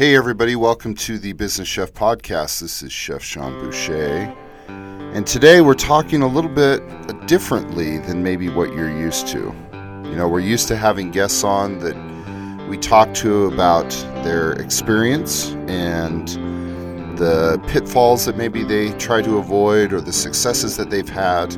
Hey, everybody, welcome to the Business Chef Podcast. This is Chef Sean Boucher. And today we're talking a little bit differently than maybe what you're used to. You know, we're used to having guests on that we talk to about their experience and the pitfalls that maybe they try to avoid or the successes that they've had.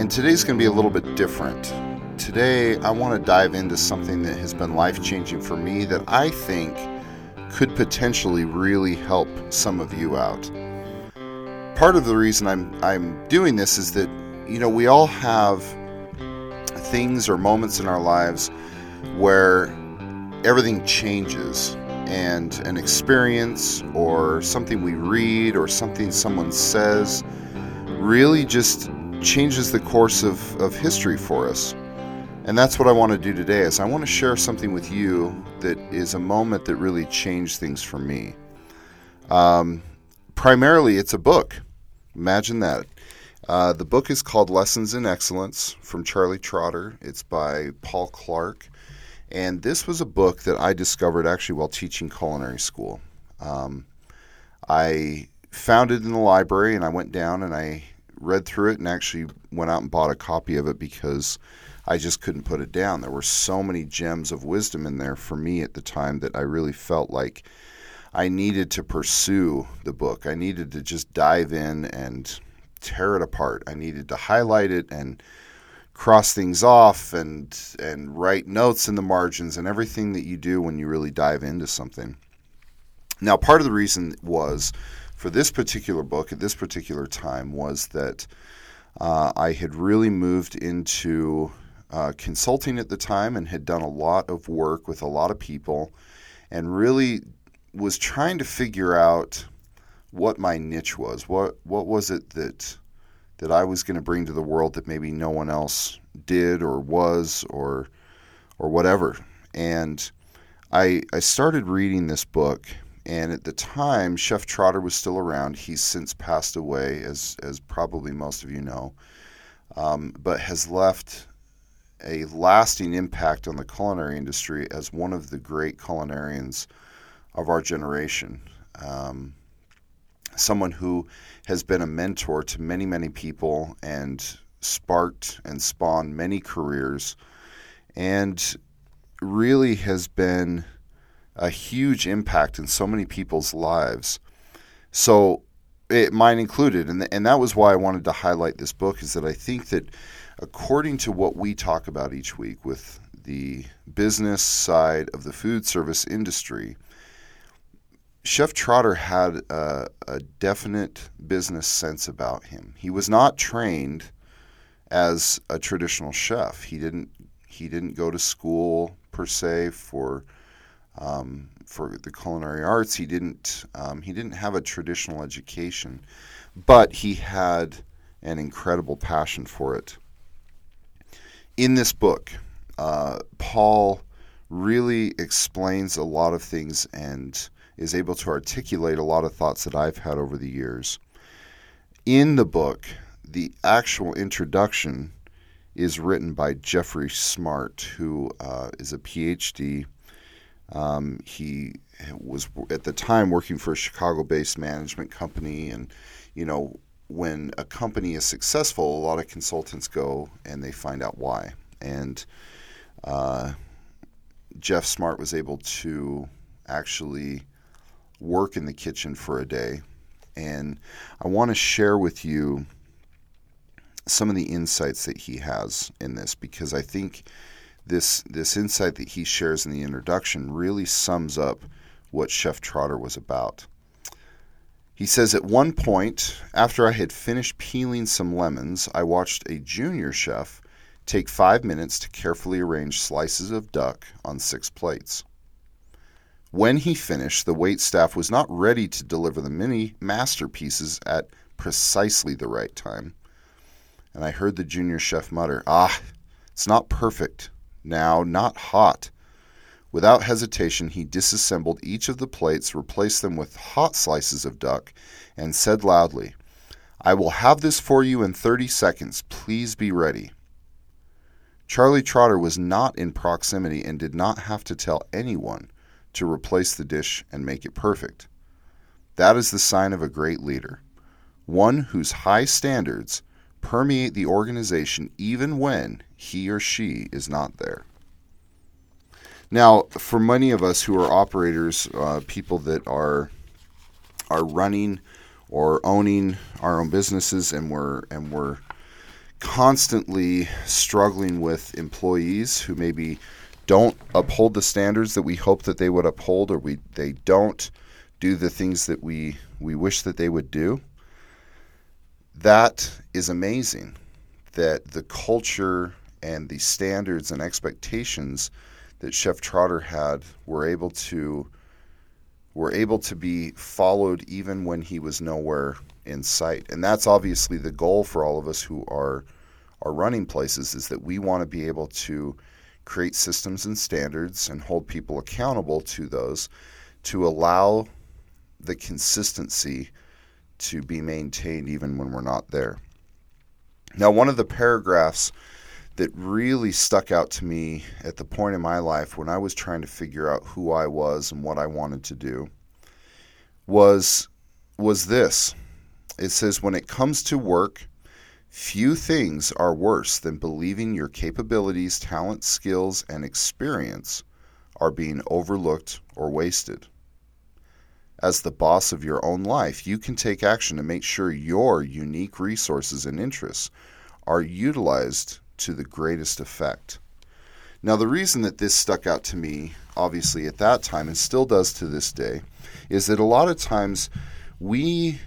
And today's going to be a little bit different. Today, I want to dive into something that has been life changing for me that I think could potentially really help some of you out. Part of the reason I'm I'm doing this is that you know we all have things or moments in our lives where everything changes and an experience or something we read or something someone says really just changes the course of, of history for us. And that's what I want to do today is I want to share something with you that is a moment that really changed things for me. Um, primarily, it's a book. Imagine that. Uh, the book is called Lessons in Excellence from Charlie Trotter. It's by Paul Clarke. And this was a book that I discovered actually while teaching culinary school. Um, I found it in the library and I went down and I read through it and actually went out and bought a copy of it because I just couldn't put it down. There were so many gems of wisdom in there for me at the time that I really felt like I needed to pursue the book. I needed to just dive in and tear it apart. I needed to highlight it and cross things off and and write notes in the margins and everything that you do when you really dive into something. Now, part of the reason was for this particular book at this particular time was that uh, I had really moved into uh, consulting at the time and had done a lot of work with a lot of people and really was trying to figure out what my niche was. What what was it that that I was going to bring to the world that maybe no one else did or was or or whatever. And I I started reading this book and at the time Chef Trotter was still around. He's since passed away as as probably most of you know. Um, but has left a lasting impact on the culinary industry as one of the great culinarians of our generation. Um, someone who has been a mentor to many, many people and sparked and spawned many careers and really has been a huge impact in so many people's lives. So, it, mine included, and, and that was why I wanted to highlight this book, is that I think that according to what we talk about each week with the business side of the food service industry, Chef Trotter had a, a, definite business sense about him. He was not trained as a traditional chef. He didn't he didn't go to school per se for um, for the culinary arts. He didn't um, he didn't have a traditional education, but he had an incredible passion for it in this book, uh, Paul really explains a lot of things and is able to articulate a lot of thoughts that I've had over the years. In the book, the actual introduction is written by Geoffrey Smart, who uh, is a PhD. Um, he was at the time working for a Chicago-based management company, and you know when a company is successful, a lot of consultants go and they find out why. And uh, Geoff Smart was able to actually work in the kitchen for a day. And I want to share with you some of the insights that he has in this because I think this this insight that he shares in the introduction really sums up what Chef Trotter was about. He says, At one point, after I had finished peeling some lemons, I watched a junior chef take five minutes to carefully arrange slices of duck on six plates. When he finished, the wait staff was not ready to deliver the mini masterpieces at precisely the right time. And I heard the junior chef mutter, Ah, it's not perfect. Now, not hot. Without hesitation, he disassembled each of the plates, replaced them with hot slices of duck, and said loudly, I will have this for you in 30 seconds. Please be ready. Charlie Trotter was not in proximity and did not have to tell anyone to replace the dish and make it perfect. That is the sign of a great leader, one whose high standards permeate the organization even when he or she is not there. Now, for many of us who are operators, uh, people that are are running or owning our own businesses, and we're and we're constantly struggling with employees who maybe don't uphold the standards that we hope that they would uphold or we they don't do the things that we we wish that they would do that is amazing that the culture and the standards and expectations that chef trotter had were able to were able to be followed even when he was nowhere in sight and that's obviously the goal for all of us who are are running places is that we want to be able to create systems and standards and hold people accountable to those to allow the consistency to be maintained even when we're not there. Now, one of the paragraphs that really stuck out to me at the point in my life when I was trying to figure out who I was and what I wanted to do was was this. It says when it comes to work, Few things are worse than believing your capabilities, talents, skills, and experience are being overlooked or wasted. As the boss of your own life, you can take action to make sure your unique resources and interests are utilized to the greatest effect. Now, the reason that this stuck out to me, obviously at that time, and still does to this day, is that a lot of times we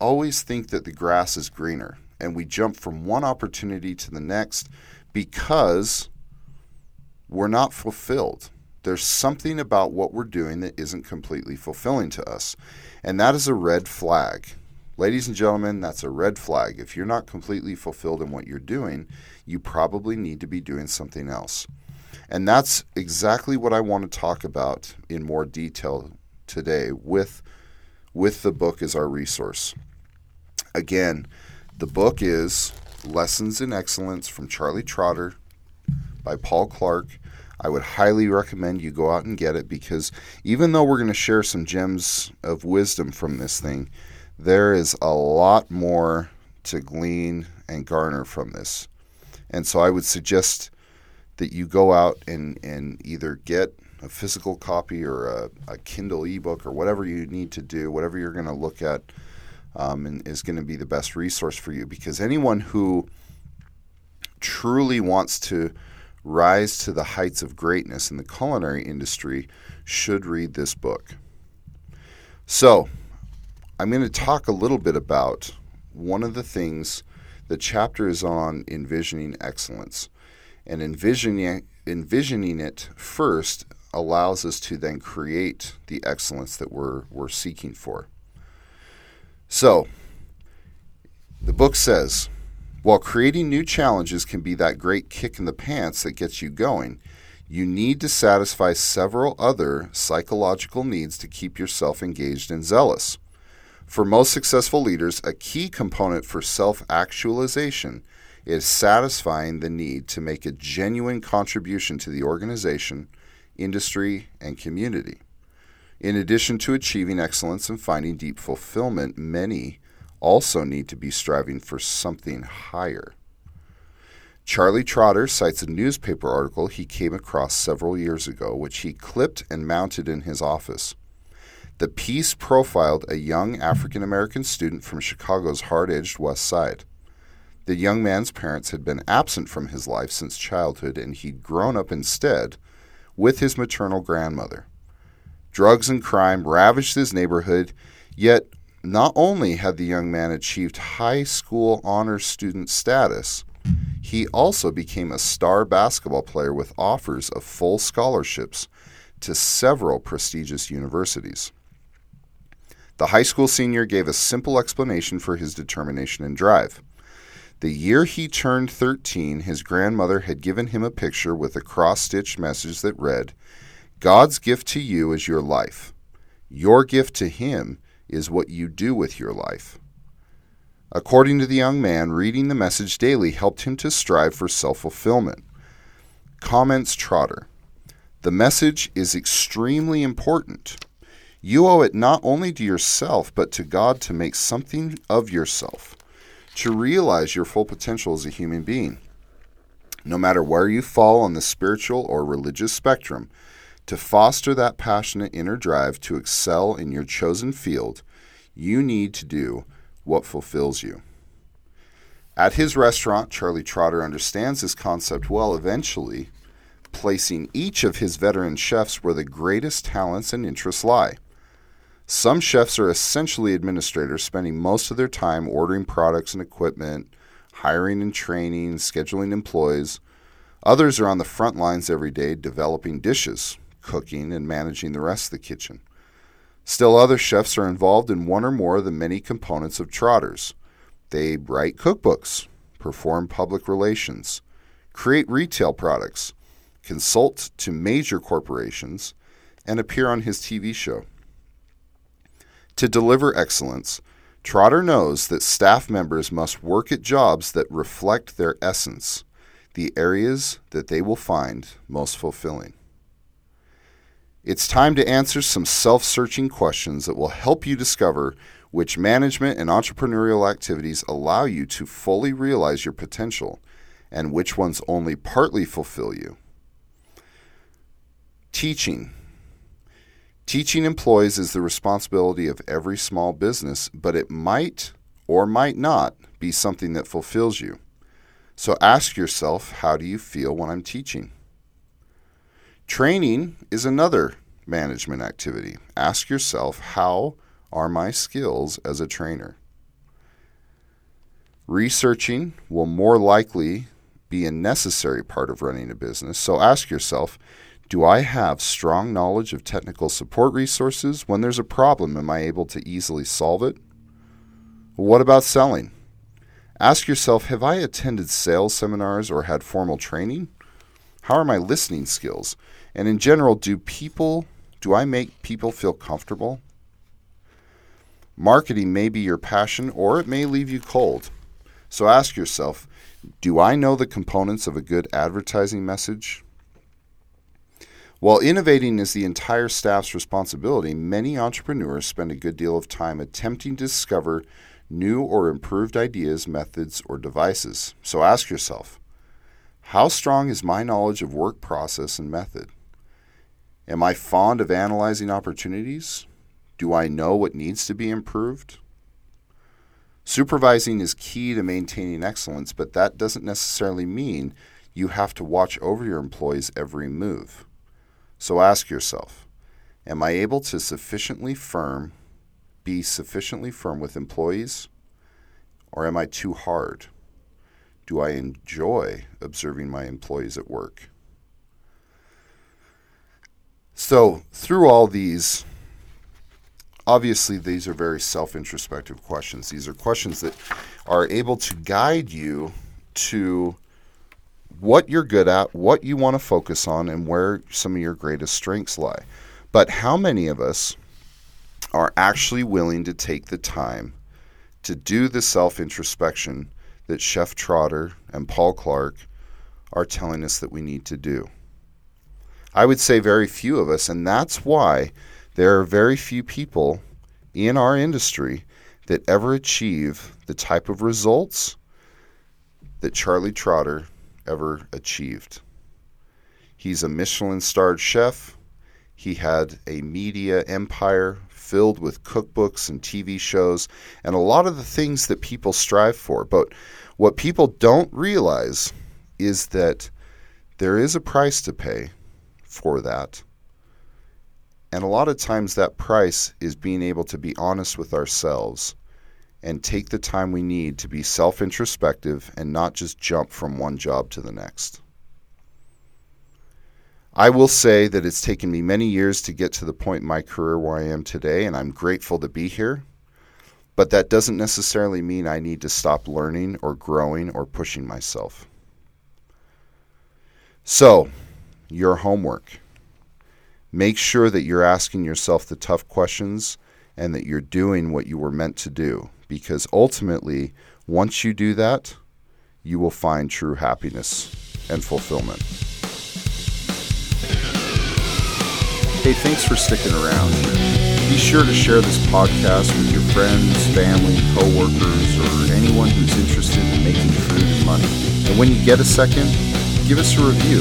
always think that the grass is greener and we jump from one opportunity to the next because we're not fulfilled. There's something about what we're doing that isn't completely fulfilling to us. And that is a red flag. Ladies and gentlemen, that's a red flag. If you're not completely fulfilled in what you're doing, you probably need to be doing something else. And that's exactly what I want to talk about in more detail today with with the book as our resource. Again, the book is Lessons in Excellence from Charlie Trotter by Paul Clarke. I would highly recommend you go out and get it because even though we're going to share some gems of wisdom from this thing, there is a lot more to glean and garner from this. And so I would suggest that you go out and, and either get a physical copy or a, a Kindle ebook or whatever you need to do, whatever you're going to look at um, and is going to be the best resource for you because anyone who truly wants to rise to the heights of greatness in the culinary industry should read this book. So, I'm going to talk a little bit about one of the things the chapter is on envisioning excellence. And envisioning, envisioning it first allows us to then create the excellence that we're, we're seeking for. So, the book says while creating new challenges can be that great kick in the pants that gets you going, you need to satisfy several other psychological needs to keep yourself engaged and zealous. For most successful leaders, a key component for self actualization is satisfying the need to make a genuine contribution to the organization, industry, and community. In addition to achieving excellence and finding deep fulfillment, many also need to be striving for something higher. Charlie Trotter cites a newspaper article he came across several years ago, which he clipped and mounted in his office. The piece profiled a young African American student from Chicago's hard edged West Side. The young man's parents had been absent from his life since childhood, and he'd grown up instead with his maternal grandmother. Drugs and crime ravaged his neighborhood, yet not only had the young man achieved high school honor student status, he also became a star basketball player with offers of full scholarships to several prestigious universities. The high school senior gave a simple explanation for his determination and drive. The year he turned 13, his grandmother had given him a picture with a cross stitched message that read, God's gift to you is your life. Your gift to him is what you do with your life. According to the young man, reading the message daily helped him to strive for self fulfillment. Comments Trotter The message is extremely important. You owe it not only to yourself, but to God to make something of yourself, to realize your full potential as a human being. No matter where you fall on the spiritual or religious spectrum, to foster that passionate inner drive to excel in your chosen field, you need to do what fulfills you. At his restaurant, Charlie Trotter understands this concept well, eventually placing each of his veteran chefs where the greatest talents and interests lie. Some chefs are essentially administrators, spending most of their time ordering products and equipment, hiring and training, scheduling employees. Others are on the front lines every day developing dishes, cooking, and managing the rest of the kitchen. Still, other chefs are involved in one or more of the many components of Trotters. They write cookbooks, perform public relations, create retail products, consult to major corporations, and appear on his TV show. To deliver excellence, Trotter knows that staff members must work at jobs that reflect their essence, the areas that they will find most fulfilling. It's time to answer some self searching questions that will help you discover which management and entrepreneurial activities allow you to fully realize your potential and which ones only partly fulfill you. Teaching Teaching employees is the responsibility of every small business, but it might or might not be something that fulfills you. So ask yourself how do you feel when I'm teaching? Training is another management activity. Ask yourself how are my skills as a trainer? Researching will more likely be a necessary part of running a business, so ask yourself do I have strong knowledge of technical support resources? When there's a problem, am I able to easily solve it? What about selling? Ask yourself Have I attended sales seminars or had formal training? How are my listening skills? And in general, do people, do I make people feel comfortable? Marketing may be your passion or it may leave you cold. So ask yourself Do I know the components of a good advertising message? While innovating is the entire staff's responsibility, many entrepreneurs spend a good deal of time attempting to discover new or improved ideas, methods, or devices. So ask yourself how strong is my knowledge of work process and method? Am I fond of analyzing opportunities? Do I know what needs to be improved? Supervising is key to maintaining excellence, but that doesn't necessarily mean you have to watch over your employees' every move. So ask yourself Am I able to sufficiently firm, be sufficiently firm with employees, or am I too hard? Do I enjoy observing my employees at work? So, through all these, obviously, these are very self introspective questions. These are questions that are able to guide you to what you're good at, what you want to focus on, and where some of your greatest strengths lie. But how many of us are actually willing to take the time to do the self introspection that Chef Trotter and Paul Clarke are telling us that we need to do? I would say very few of us, and that's why there are very few people in our industry that ever achieve the type of results that Charlie Trotter ever achieved. He's a Michelin starred chef. He had a media empire filled with cookbooks and TV shows and a lot of the things that people strive for. But what people don't realize is that there is a price to pay for that. And a lot of times that price is being able to be honest with ourselves and take the time we need to be self introspective and not just jump from one job to the next. I will say that it's taken me many years to get to the point in my career where I am today, and I'm grateful to be here. But that doesn't necessarily mean I need to stop learning or growing or pushing myself. So, your homework. Make sure that you're asking yourself the tough questions and that you're doing what you were meant to do. Because ultimately, once you do that, you will find true happiness and fulfillment. Hey, thanks for sticking around. Be sure to share this podcast with your friends, family, coworkers, or anyone who's interested in making food and money. And when you get a second, give us a review.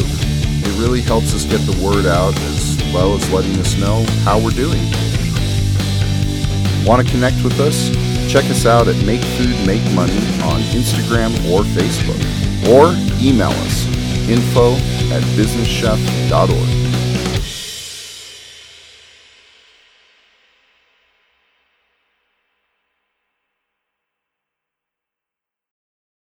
It really helps us get the word out as well as letting us know how we're doing. Want to connect with us? Check us out at Make Food Make Money on Instagram or Facebook. Or email us info at businesschef.org.